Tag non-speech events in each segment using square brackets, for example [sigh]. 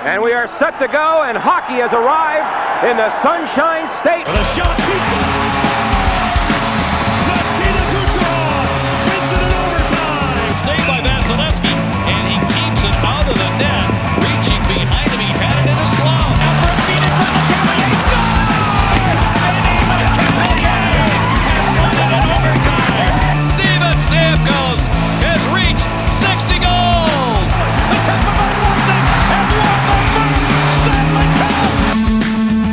And we are set to go, and hockey has arrived in the Sunshine State.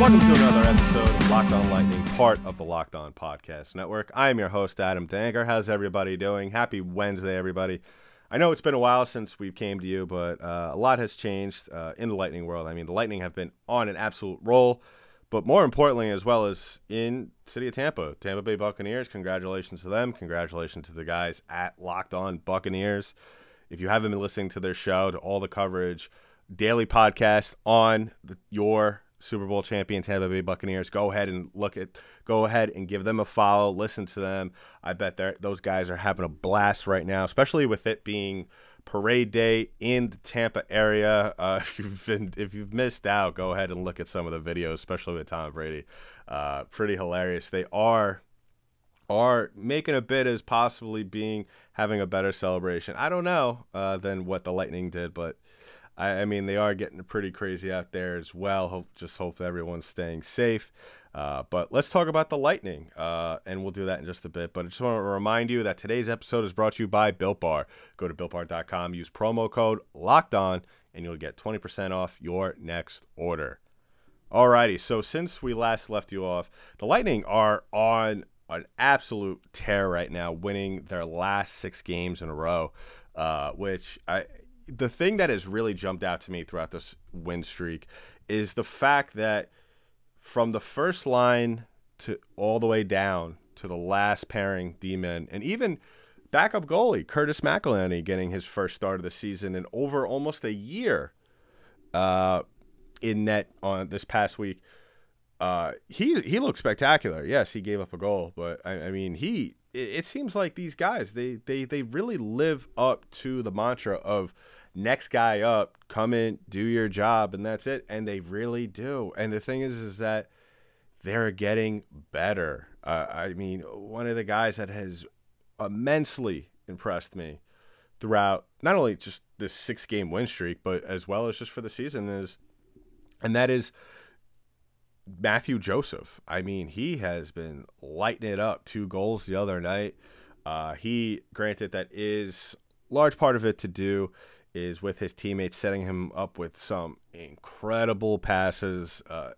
Welcome to another episode of Locked On Lightning, part of the Locked On Podcast Network. I am your host, Adam Danker. How's everybody doing? Happy Wednesday, everybody. I know it's been a while since we came to you, but uh, a lot has changed uh, in the Lightning world. I mean, the Lightning have been on an absolute roll, but more importantly, as well as in city of Tampa, Tampa Bay Buccaneers. Congratulations to them. Congratulations to the guys at Locked On Buccaneers. If you haven't been listening to their show, to all the coverage, daily podcast on the, your Super Bowl champion Tampa Bay Buccaneers. Go ahead and look at, go ahead and give them a follow. Listen to them. I bet those guys are having a blast right now, especially with it being parade day in the Tampa area. Uh, [laughs] if you've been, if you've missed out, go ahead and look at some of the videos, especially with Tom Brady. Uh, pretty hilarious. They are are making a bid as possibly being having a better celebration. I don't know uh, than what the Lightning did, but I, I mean they are getting pretty crazy out there as well. Hope just hope everyone's staying safe. Uh, but let's talk about the Lightning, uh, and we'll do that in just a bit. But I just want to remind you that today's episode is brought to you by Built Bar. Go to builtbar.com, use promo code Locked On, and you'll get 20% off your next order. Alrighty, so since we last left you off, the Lightning are on an absolute tear right now, winning their last six games in a row. Uh, which I, the thing that has really jumped out to me throughout this win streak is the fact that from the first line to all the way down to the last pairing D-men, and even backup goalie Curtis McElhinney getting his first start of the season in over almost a year. Uh, in net on this past week. Uh, he he looked spectacular. Yes, he gave up a goal, but I, I mean he. It, it seems like these guys they they they really live up to the mantra of next guy up, come in, do your job, and that's it. And they really do. And the thing is, is that they're getting better. Uh, I mean, one of the guys that has immensely impressed me throughout not only just this six game win streak, but as well as just for the season is and that is Mathieu Joseph. I mean, he has been lighting it up. Two goals the other night. Uh, he, granted, that is large part of it to do is with his teammates setting him up with some incredible passes. Uh,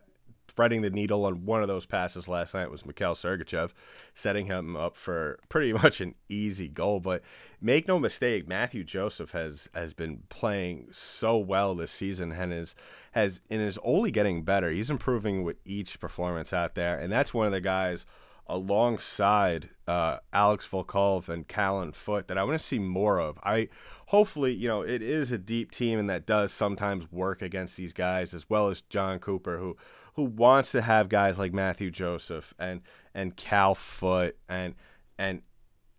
threading the needle on one of those passes last night was Mikhail Sergachev, setting him up for pretty [laughs] much an easy goal. But make no mistake, Mathieu Joseph has has been playing so well this season and is has and is only getting better. He's improving with each performance out there, and that's one of the guys alongside uh, Alex Volkov and Callan Foote that I want to see more of. I hopefully, you know, it is a deep team and that does sometimes work against these guys as well as Jon Cooper who who wants to have guys like Mathieu Joseph and and Cal Foote and and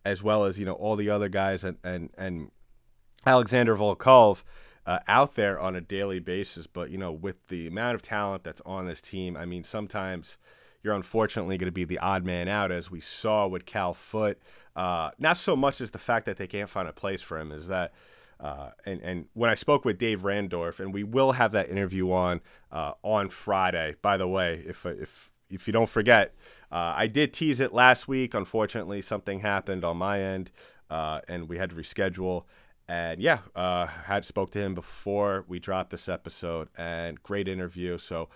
as well as you know all the other guys and and and Alexander Volkov uh, out there on a daily basis. But you know, with the amount of talent that's on this team, I mean, sometimes you're unfortunately going to be the odd man out, as we saw with Cal Foote. Uh, not so much as the fact that they can't find a place for him, is that. Uh, and and when I spoke with Dave Randorf, and we will have that interview on uh, on Friday. By the way, if if if you don't forget, uh, I did tease it last week. Unfortunately, something happened on my end, uh, and we had to reschedule. And yeah, uh, had spoke to him before we dropped this episode, and great interview. So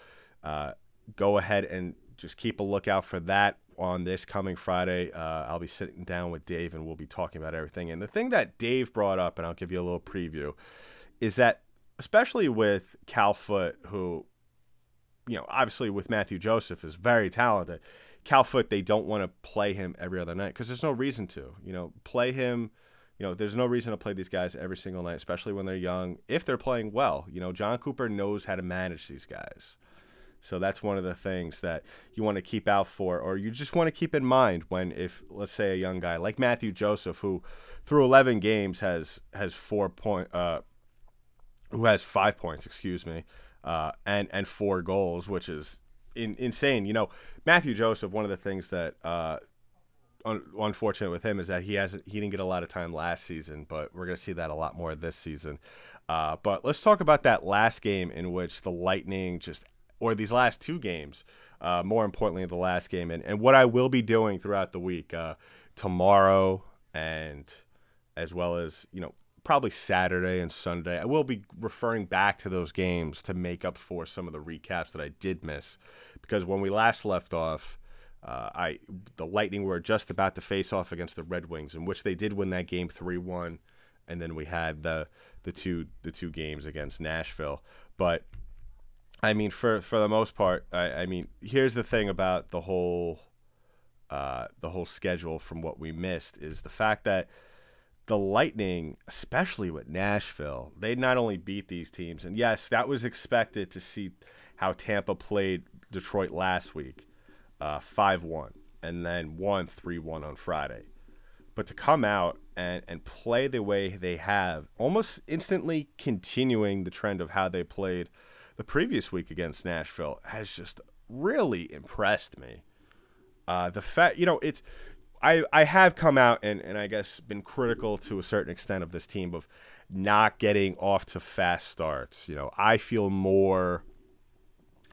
uh, go ahead and just keep a lookout for that on this coming Friday. Uh, I'll be sitting down with Dave, and we'll be talking about everything. And the thing that Dave brought up, and I'll give you a little preview, is that especially with Cal Foote, who you know, obviously with Mathieu Joseph is very talented. Cal Foote, they don't want to play him every other night because there's no reason to. You know, play him. You know, there's no reason to play these guys every single night, especially when they're young. If they're playing well, you know, Jon Cooper knows how to manage these guys. So that's one of the things that you want to keep out for, or you just want to keep in mind when, if let's say a young guy like Mathieu Joseph, who through 11 games has has four point uh, who has five points, excuse me, uh, and and four goals, which is in, insane. You know, Mathieu Joseph. One of the things that uh, un- unfortunate with him is that he hasn't he didn't get a lot of time last season, but we're gonna see that a lot more this season. Uh, but let's talk about that last game in which the Lightning just, or these last two games, uh, more importantly, the last game, and, and what I will be doing throughout the week, uh, tomorrow, and as well as you know probably Saturday and Sunday. I will be referring back to those games to make up for some of the recaps that I did miss, because when we last left off. Uh, I the Lightning were just about to face off against the Red Wings, in which they did win that game three one, and then we had the the two the two games against Nashville. But I mean, for for the most part, I, I mean, here's the thing about the whole uh, the whole schedule from what we missed is the fact that the Lightning, especially with Nashville, they not only beat these teams, and yes, that was expected to see how Tampa played Detroit last week five uh, one, and then won three one on Friday. But to come out and, and play the way they have, almost instantly continuing the trend of how they played the previous week against Nashville, has just really impressed me. Uh, the fact, you know, it's I I have come out and, and I guess been critical to a certain extent of this team of not getting off to fast starts. You know, I feel more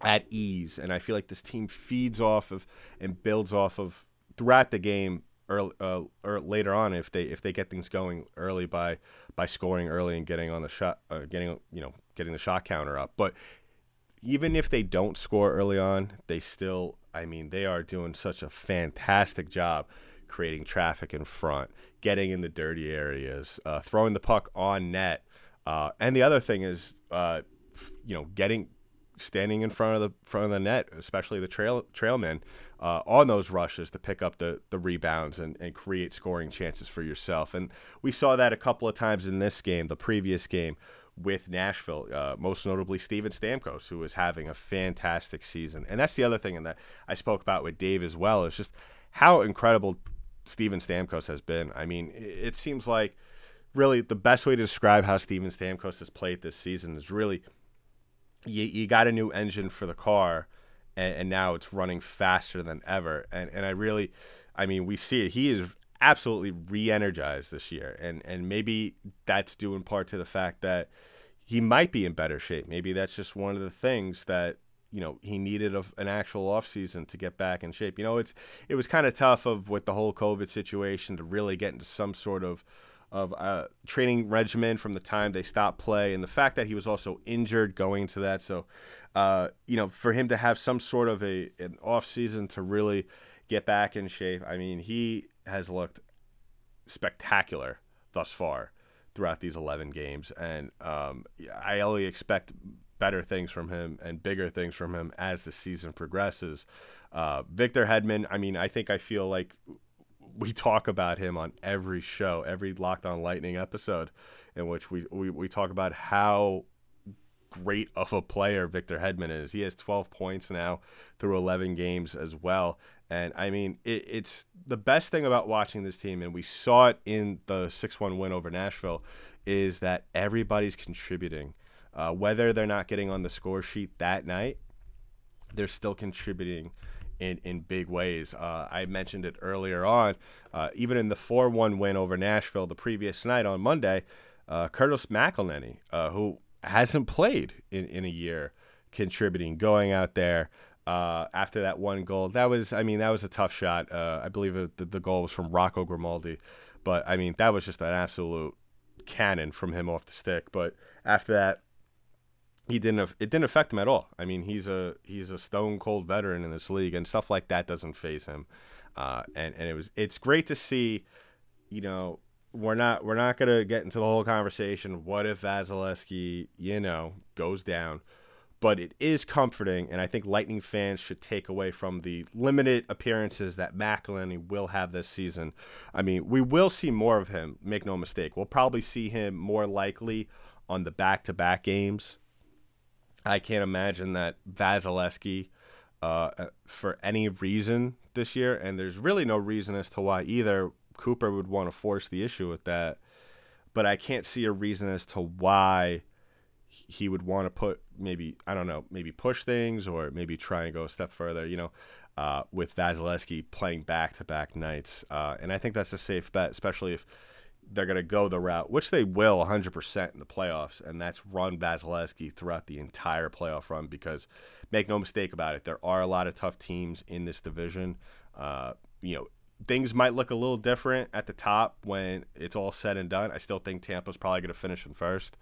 at ease, and I feel like this team feeds off of and builds off of throughout the game early uh, or later on if they if they get things going early by by scoring early and getting on the shot uh, getting you know getting the shot counter up but even if they don't score early on they still I mean they are doing such a fantastic job creating traffic in front getting in the dirty areas uh, throwing the puck on net uh, and the other thing is uh, you know getting standing in front of the front of the net, especially the trail trailmen, uh, on those rushes to pick up the the rebounds and, and create scoring chances for yourself. And we saw that a couple of times in this game, the previous game with Nashville, uh, most notably Steven Stamkos, who is having a fantastic season. And that's the other thing, that I spoke about with Dave as well, is just how incredible Steven Stamkos has been. I mean, it seems like really the best way to describe how Steven Stamkos has played this season is really – you, you got a new engine for the car and, and now it's running faster than ever and and I really I mean we see it he is absolutely re-energized this year and and maybe that's due in part to the fact that he might be in better shape. Maybe that's just one of the things that you know he needed a, an actual offseason to get back in shape. You know it's it was kind of tough of with the whole covid situation to really get into some sort of of a training regimen from the time they stopped play, and the fact that he was also injured going into that. So, uh, you know, for him to have some sort of a an off season to really get back in shape, I mean, he has looked spectacular thus far throughout these 11 games, and um, I only expect better things from him and bigger things from him as the season progresses. Uh, Victor Hedman, I mean, I think I feel like we talk about him on every show, every Locked On Lightning episode, in which we, we, we talk about how great of a player Victor Hedman is. He has 12 points now through 11 games as well. And I mean, it, it's the best thing about watching this team, and we saw it in the 6 1 win over Nashville, is that everybody's contributing. Uh, whether they're not getting on the score sheet that night, they're still contributing in, in big ways. Uh, I mentioned it earlier on. Uh, even in the 4 1 win over Nashville the previous night on Monday, uh, Curtis McElhinney, uh, who hasn't played in, in a year, contributing, going out there. Uh, after that one goal, that was, I mean, that was a tough shot. Uh, I believe the, the goal was from Rocco Grimaldi, but I mean, that was just an absolute cannon from him off the stick. But after that, he didn't it didn't affect him at all. I mean, he's a he's a stone cold veteran in this league, and stuff like that doesn't phase him. Uh, and and it was it's great to see. You know, we're not we're not gonna get into the whole conversation. What if Vasilevskiy, you know, goes down? But it is comforting, and I think Lightning fans should take away from the limited appearances that McElhinney will have this season. I mean, we will see more of him. Make no mistake. We'll probably see him more likely on the back-to-back games I can't imagine that Vasilevskiy, uh, uh, for any reason this year, and there's really no reason as to why either Cooper would want to force the issue with that. But I can't see a reason as to why he would want to put maybe I don't know maybe push things or maybe try and go a step further. You know, uh, with Vasilevskiy playing back to back nights, uh, and I think that's a safe bet, especially if they're going to go the route, which they will 100% in the playoffs, and that's run Vasilevskiy throughout the entire playoff run. Because make no mistake about it, there are a lot of tough teams in this division. Uh, you know, things might look a little different at the top when it's all said and done. I still think Tampa's probably going to finish in first,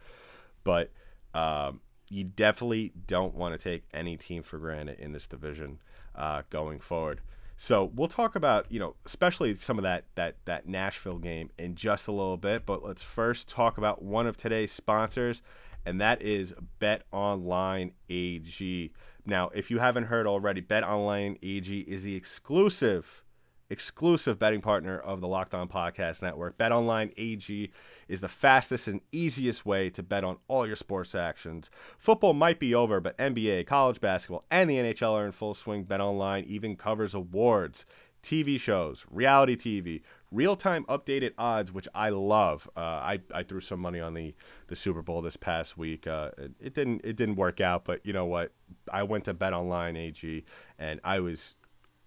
but um, you definitely don't want to take any team for granted in this division uh, going forward. So we'll talk about you know especially some of that that that Nashville game in just a little bit, but let's first talk about one of today's sponsors, and that is Bet Online AG. Now, if you haven't heard already, Bet Online AG is the exclusive exclusive betting partner of the Locked On Podcast Network. BetOnline AG is the fastest and easiest way to bet on all your sports actions. Football might be over, but NBA, college basketball, and the NHL are in full swing. BetOnline even covers awards, TV shows, reality TV, real-time updated odds, which I love. Uh, I, I threw some money on the, the Super Bowl this past week. Uh, it, it didn't it didn't work out, but you know what? I went to BetOnline AG and I was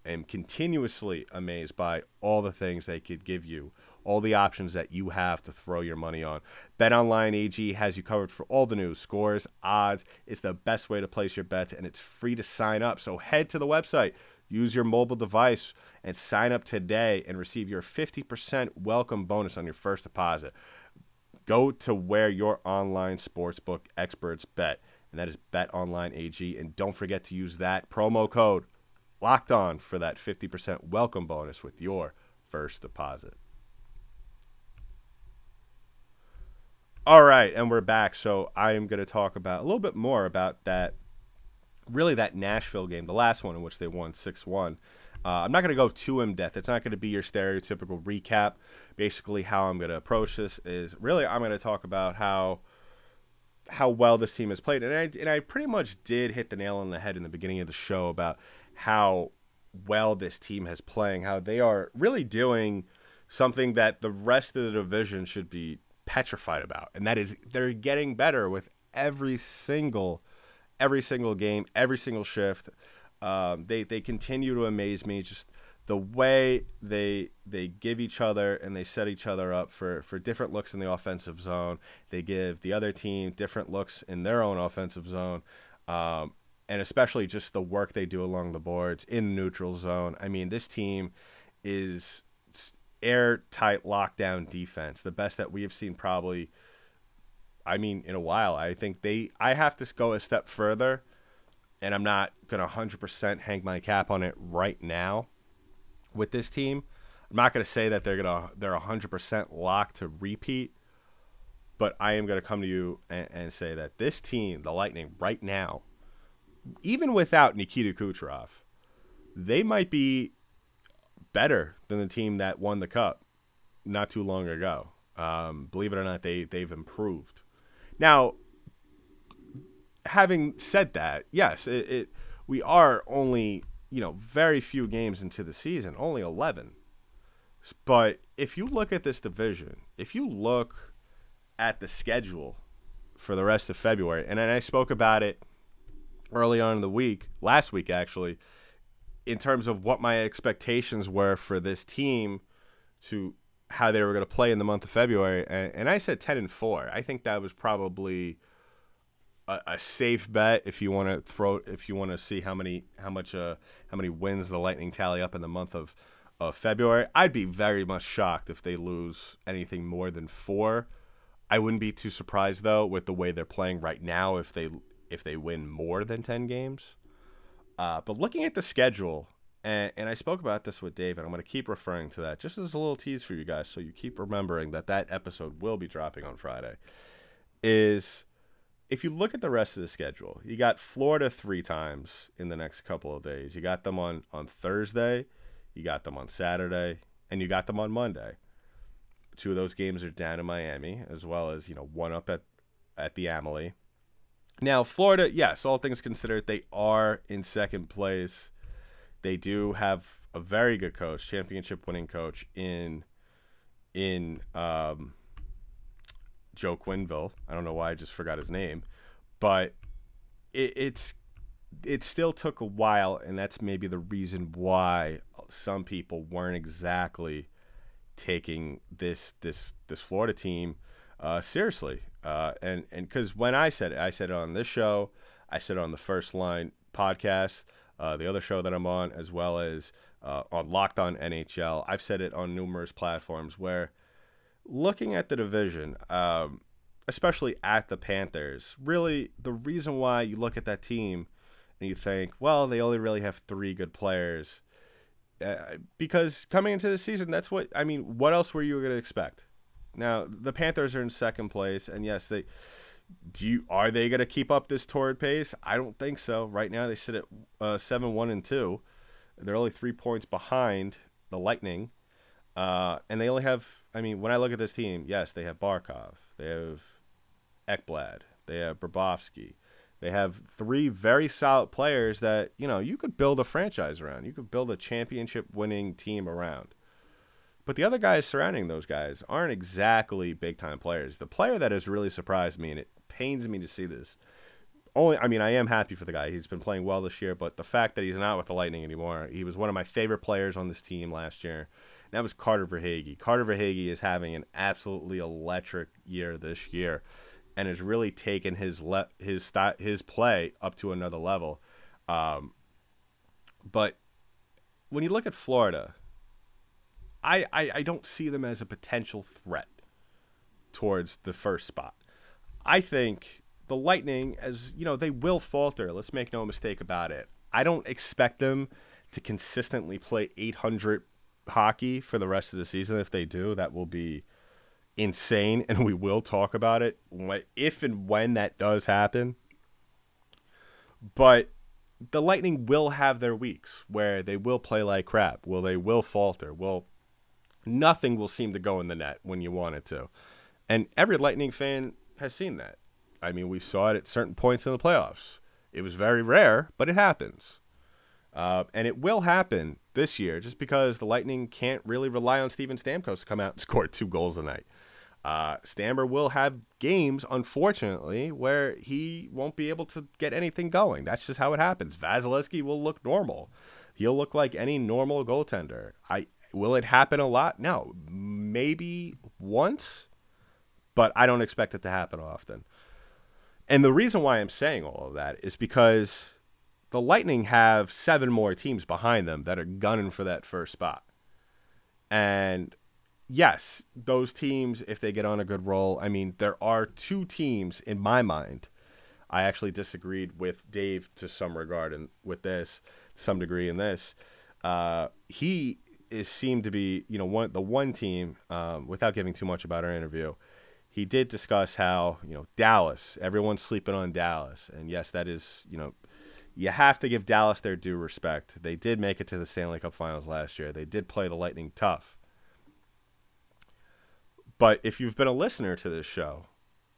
am continuously amazed by all the things they could give you, all the options that you have to throw your money on. BetOnline AG has you covered for all the news, scores, odds. It's the best way to place your bets, and it's free to sign up. So head to the website, use your mobile device, and sign up today and receive your 50% welcome bonus on your first deposit. Go to where your online sportsbook experts bet, and that is BetOnline AG. And don't forget to use that promo code locked on for that 50% welcome bonus with your first deposit. All right, and we're back. So I am going to talk about a little bit more about that, really that Nashville game, the last one in which they won 6 1. Uh, I'm not going to go too in depth. It's not going to be your stereotypical recap. Basically, how I'm going to approach this is really I'm going to talk about how how well this team has played, and I and I pretty much did hit the nail on the head in the beginning of the show about how well this team has playing, how they are really doing something that the rest of the division should be petrified about, and that is they're getting better with every single every single game, every single shift. Um, they they continue to amaze me. Just the way they they give each other and they set each other up for for different looks in the offensive zone. They give the other team different looks in their own offensive zone. Um, and especially just the work they do along the boards in the neutral zone. I mean, this team is airtight lockdown defense, the best that we have seen probably. I mean, in a while. I think they. I have to go a step further, and I'm not gonna 100% hang my cap on it right now. With this team, I'm not gonna say that they're gonna they're 100% locked to repeat, but I am gonna come to you and, and say that this team, the Lightning, right now even without Nikita Kucherov, they might be better than the team that won the cup not too long ago. Um, believe it or not, they they've improved. Now, having said that, yes, it, it we are only you know very few games into the season, only eleven. But if you look at this division, if you look at the schedule for the rest of February, and I spoke about it early on in the week, last week actually, in terms of what my expectations were for this team to how they were going to play in the month of February, and, and I said ten and four. I think that was probably a, a safe bet if you want to throw if you want to see how many how much uh how many wins the Lightning tally up in the month of of February. I'd be very much shocked if they lose anything more than four. I wouldn't be too surprised though with the way they're playing right now if they if they win more than 10 games. Uh, but looking at the schedule, and, and I spoke about this with David, I'm going to keep referring to that just as a little tease for you guys so you keep remembering that that episode will be dropping on Friday. Is if you look at the rest of the schedule, you got Florida three times in the next couple of days. You got them on, on Thursday, you got them on Saturday, and you got them on Monday. Two of those games are down in Miami, as well as, you know, one up at, at the Amalie now, Florida, yes, all things considered, they are in second place. They do have a very good coach, championship winning coach in in um, Joe Quenneville. I don't know why I just forgot his name, but it, it's it still took a while, and that's maybe the reason why some people weren't exactly taking this this this Florida team uh, seriously. Uh, and and because when I said it, I said it on this show, I said it on the First Line podcast, uh, the other show that I'm on, as well as uh, on Locked On NHL. I've said it on numerous platforms where looking at the division, um, especially at the Panthers, really the reason why you look at that team and you think, well, they only really have three good players. Uh, because coming into the season, that's what I mean. What else were you going to expect? Now the Panthers are in second place, and yes, they do. You, are they going to keep up this torrid pace? I don't think so. Right now, they sit at uh, seven, one, and two. They're only three points behind the Lightning, uh, and they only have. I mean, when I look at this team, yes, they have Barkov, they have Ekblad, they have Bobrovsky, they have three very solid players that, you know, you could build a franchise around. You could build a championship winning team around. But the other guys surrounding those guys aren't exactly big time players. The player that has really surprised me, and it pains me to see this, only I mean, I am happy for the guy. He's been playing well this year, but the fact that he's not with the Lightning anymore, he was one of my favorite players on this team last year. And That was Carter Verhaeghe. Carter Verhaeghe is having an absolutely electric year this year and has really taken his le- his st- his play up to another level. Um, but when you look at Florida, I, I I don't see them as a potential threat towards the first spot. I think the Lightning, as you know, they will falter. Let's make no mistake about it. I don't expect them to consistently play 800 hockey for the rest of the season. If they do, that will be insane, and we will talk about it if and when that does happen. But the Lightning will have their weeks where they will play like crap. Well, they will falter. Well, nothing will seem to go in the net when you want it to. And every Lightning fan has seen that. I mean, we saw it at certain points in the playoffs. It was very rare, but it happens. Uh, and it will happen this year just because the Lightning can't really rely on Steven Stamkos to come out and [laughs] score two goals a night. Uh, Stammer will have games, unfortunately, where he won't be able to get anything going. That's just how it happens. Vasilevskiy will look normal. He'll look like any normal goaltender. I will it happen a lot? No, maybe once, but I don't expect it to happen often. And the reason why I'm saying all of that is because the Lightning have seven more teams behind them that are gunning for that first spot. And yes, those teams, if they get on a good roll, I mean, there are two teams in my mind. I actually disagreed with Dave to some regard and with this, some degree in this. Uh, he is seemed to be, you know, one the one team. Um, without giving too much about our interview, he did discuss how you know Dallas. Everyone's sleeping on Dallas, and yes, that is you know you have to give Dallas their due respect. They did make it to the Stanley Cup Finals last year. They did play the Lightning tough. But if you've been a listener to this show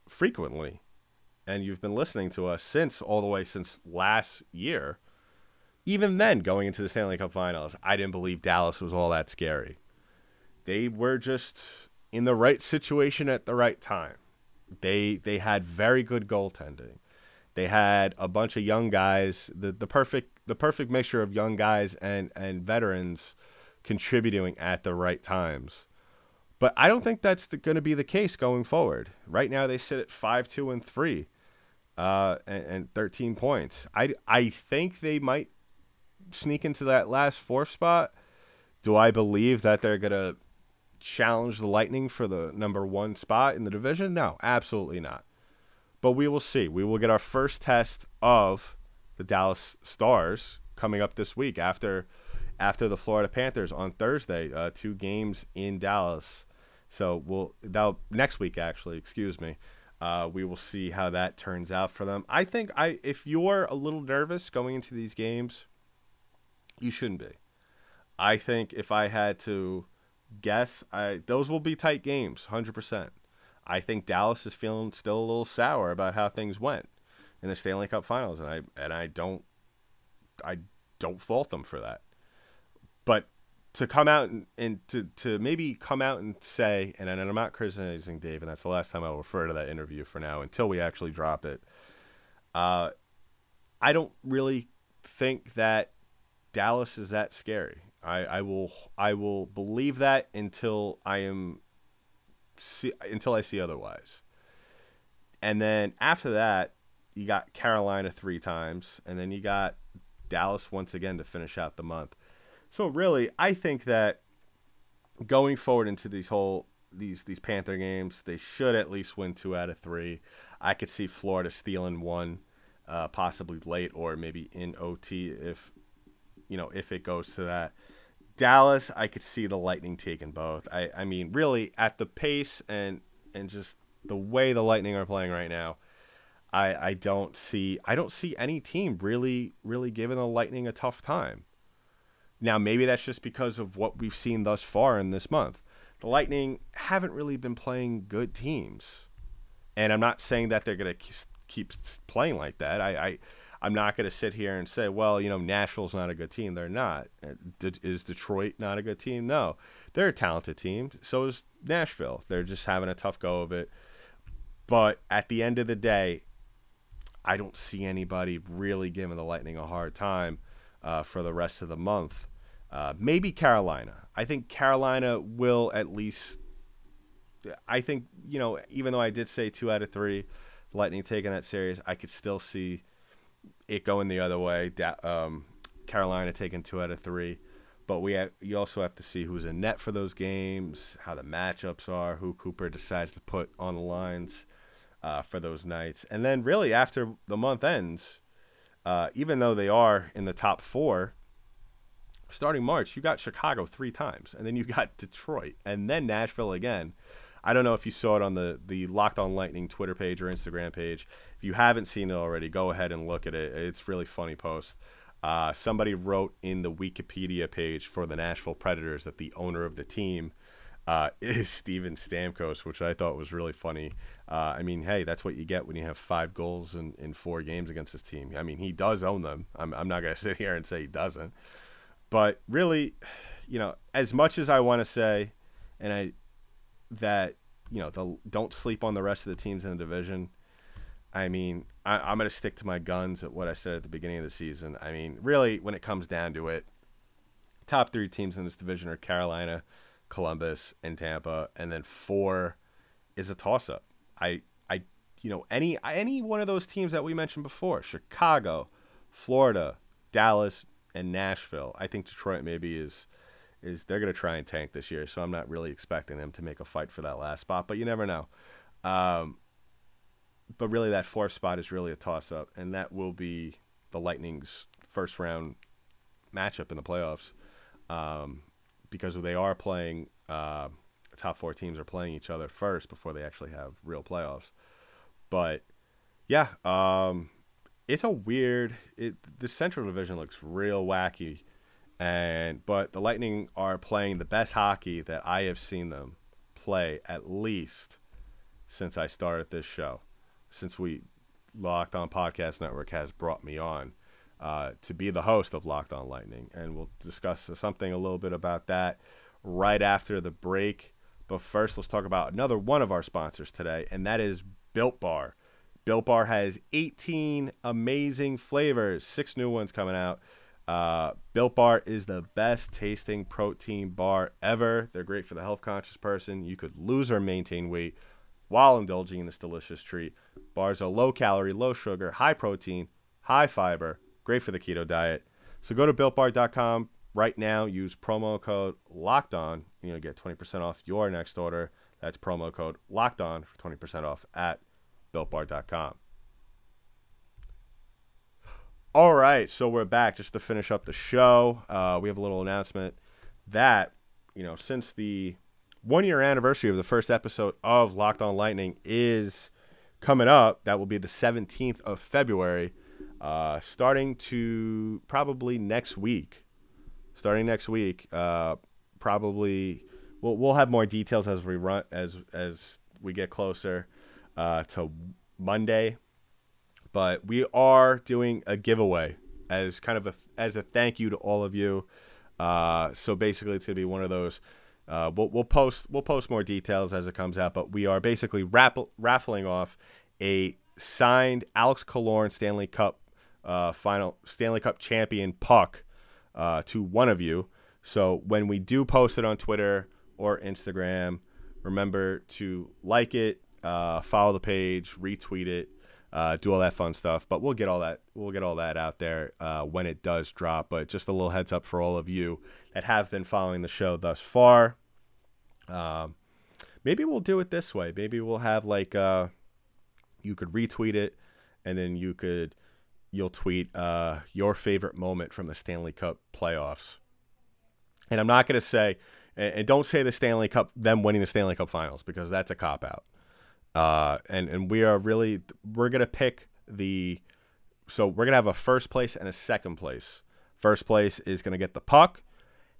frequently, and you've been listening to us since all the way since last year, even then going into the Stanley Cup Finals, I didn't believe Dallas was all that scary. They were just in the right situation at the right time. They they had very good goaltending. They had a bunch of young guys, the, the perfect the perfect mixture of young guys and, and veterans contributing at the right times. But I don't think that's going to be the case going forward. Right now, they sit at five, two, and three, uh, and, and thirteen points. I I think they might sneak into that last fourth spot. Do I believe that they're to challenge the Lightning for the number one spot in the division? No, absolutely not. But we will see. We will get our first test of the Dallas Stars coming up this week after after the Florida Panthers on Thursday. Uh, two games in Dallas. So we'll that next week actually. Excuse me. Uh, we will see how that turns out for them. I think I if you're a little nervous going into these games, you shouldn't be. I think if I had to guess, I those will be tight games, hundred percent. I think Dallas is feeling still a little sour about how things went in the Stanley Cup Finals, and I and I don't I don't fault them for that. But to come out and, and to, to maybe come out and say, and, and I'm not criticizing Dave, and that's the last time I'll refer to that interview for now until we actually drop it. Uh, I don't really think that Dallas is that scary. I, I will I will believe that until I am see, until I see otherwise. And then after that, you got Carolina three times, and then you got Dallas once again to finish out the month. So really, I think that going forward into these whole these these Panther games, they should at least win two out of three. I could see Florida stealing one, uh, possibly late or maybe in OT if you know if it goes to that. Dallas, I could see the Lightning taking both. I, I mean, really at the pace and and just the way the Lightning are playing right now, I I don't see I don't see any team really really giving the Lightning a tough time. Now maybe that's just because of what we've seen thus far in this month. The Lightning haven't really been playing good teams, and I'm not saying that they're gonna keep playing like that. I, I I'm not going to sit here and say, well, you know, Nashville's not a good team. They're not. Uh, is Detroit not a good team? No. They're a talented team. So is Nashville. They're just having a tough go of it. But at the end of the day, I don't see anybody really giving the Lightning a hard time uh, for the rest of the month. Uh, maybe Carolina. I think Carolina will at least. I think you know, even though I did say two out of three, Lightning taking that series, I could still see it going the other way. Um, Carolina taking two out of three, but we have, you also have to see who's in net for those games, how the matchups are, who Cooper decides to put on the lines uh, for those nights, and then really after the month ends, uh, even though they are in the top four. Starting March, you got Chicago three times, and then you got [laughs] Detroit, and then Nashville again. I don't know if you saw it on the the Locked On Lightning Twitter page or Instagram page. If you haven't seen it already, go ahead and look at it. It's really funny post. Uh, somebody wrote in the Wikipedia page for the Nashville Predators that the owner of the team uh, [laughs] is Steven Stamkos, which I thought was really funny. Uh, I mean, hey, that's what you get when you have five goals in, in four games against this team. I mean, he does own them. I'm, I'm not going [laughs] to sit here and say he doesn't. But really, [sighs] you know, as much as I want to say, and I that you know the, don't sleep on the rest of the teams in the division. I mean, I, am going to stick to my guns at what I said at the beginning of the season. I mean, really, when it comes down to it, top three teams in this division are Carolina, Columbus, and Tampa, and then four is a toss-up. I, I, you know, any any one of those teams that we mentioned before, Chicago, Florida, Dallas, and Nashville. I think Detroit maybe is is they're going to try and tank this year. So I'm not really expecting them to make a fight for that last spot, but you never know. Um, but really, that fourth spot is really a toss up, and that will be the Lightning's first round matchup in the playoffs um, because they are playing. Uh, top four teams are playing each other first before they actually have real playoffs. But yeah, um, it's a weird. It the Central Division looks real wacky and but the Lightning are playing the best hockey that I have seen them play at least since I started this show, since we Locked On Podcast Network has brought me on uh, to be the host of Locked On Lightning, and we'll discuss something a little bit about that right after the break. But first, let's talk about another one of our sponsors today, and that is Built Bar. Built Bar has 18 amazing flavors, six new ones coming out. Uh, Built Bar is the best tasting protein bar ever. They're great for the health conscious person. You could lose or maintain weight while indulging in this delicious treat. Bars are low calorie, low sugar, high protein, high fiber, great for the keto diet. So go to builtbar.com right now. Use promo code Locked On. And you'll get 20% off your next order. That's promo code Locked On for 20% off at builtbar.com. All right, so we're back just to finish up the show. Uh, we have a little announcement that, you know, since the one year anniversary of the first episode of Locked On Lightning is coming up, that will be the 17th of February, uh, starting to probably next week. Starting next week, uh, probably we'll we'll have more details as we run as as we get closer uh, to Monday but we are doing a giveaway as kind of a as a thank you to all of you. Uh, so basically, it's gonna be one of those. Uh, we'll, we'll post we'll post more details as it comes out, but we are basically raffling off a signed Alex Killorn Stanley Cup uh, final Stanley Cup champion puck uh, to one of you. So when we do post it on Twitter or Instagram, remember to like it, uh, follow the page, retweet it, uh, do all that fun stuff. But we'll get all that we'll get all that out there uh, when it does drop. But just a little heads up for all of you that have been following the show thus far. Um, maybe we'll do it this way. Maybe we'll have like uh, you could retweet it, and then you could you'll tweet uh, your favorite moment from the Stanley Cup playoffs. And I'm not to say, and don't say the Stanley Cup, them winning the Stanley Cup Finals because that's a cop out. Uh, and and we are really we're gonna pick the, so we're gonna have a first place and a second place. First place is gonna get the puck.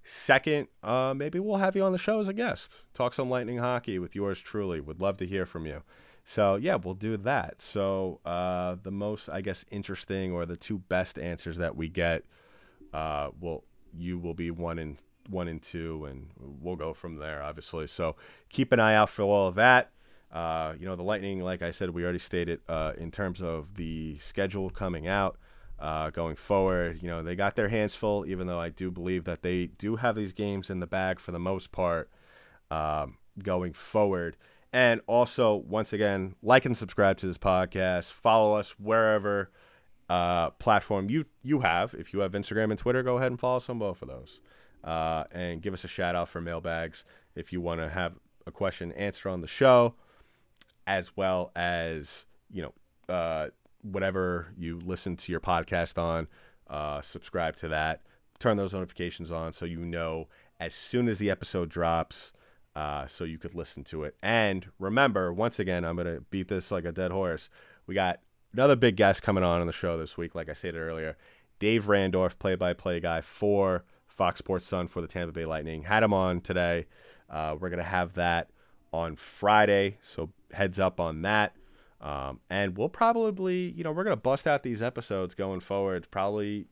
Second, uh, maybe we'll have you on the show as a guest. Talk some Lightning hockey with yours truly. Would love to hear from you. So yeah, we'll do that. So uh, the most, I guess, interesting or the two best answers that we get, uh, will you will be one in one and two, and we'll go from there. Obviously, so keep an eye out for all of that. Uh, you know, the Lightning, like I said, we already stated uh, in terms of the schedule coming out. Uh, going forward, you know, they got their hands full, even though I do believe that they do have these games in the bag for the most part um, going forward. And also, once again, like and subscribe to this podcast. Follow us wherever uh, platform you you have. If you have Instagram and Twitter, go ahead and follow us on both of those. Uh, and give us a shout out for mailbags if you want to have a question answered on the show, as well as you know uh, whatever you listen to your podcast on. Uh, subscribe to that. Turn those notifications on so you know as soon as the episode drops uh, so you could listen to it. And remember, once again, I'm going to beat this like a dead horse. We got another big guest coming on on the show this week, like I stated earlier. Dave Randorf, play by play guy for Fox Sports Sun for the Tampa Bay Lightning. Had him on today. Uh, we're going to have that on Friday, so heads up on that. Um, and we'll probably, you know, we're going to bust out these episodes going forward, probably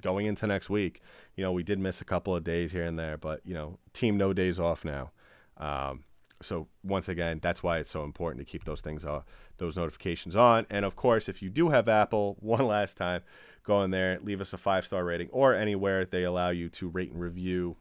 going into next week. You know, we did miss a couple of days here and there, but you know, team no days off now. Um, so once again, that's why it's so important to keep those things uh, those notifications on. And of course, if you do have Apple, [laughs] one last time, go in there, leave us a five star rating, or anywhere they allow you to rate and review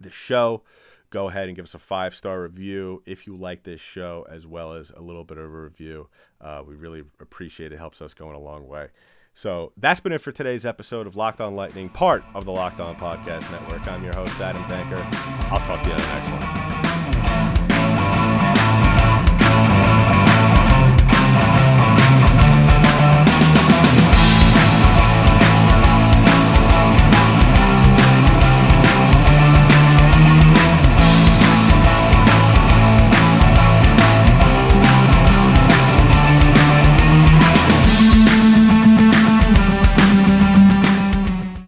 the show. Go ahead and give us a five star review if you like this show, as well as a little bit of a review. Uh, we really appreciate it. it. Helps us going a long way. So that's been it for today's episode of Locked On Lightning, part of the Locked On Podcast Network. I'm your host, Adam Danker. I'll talk to you on the next one.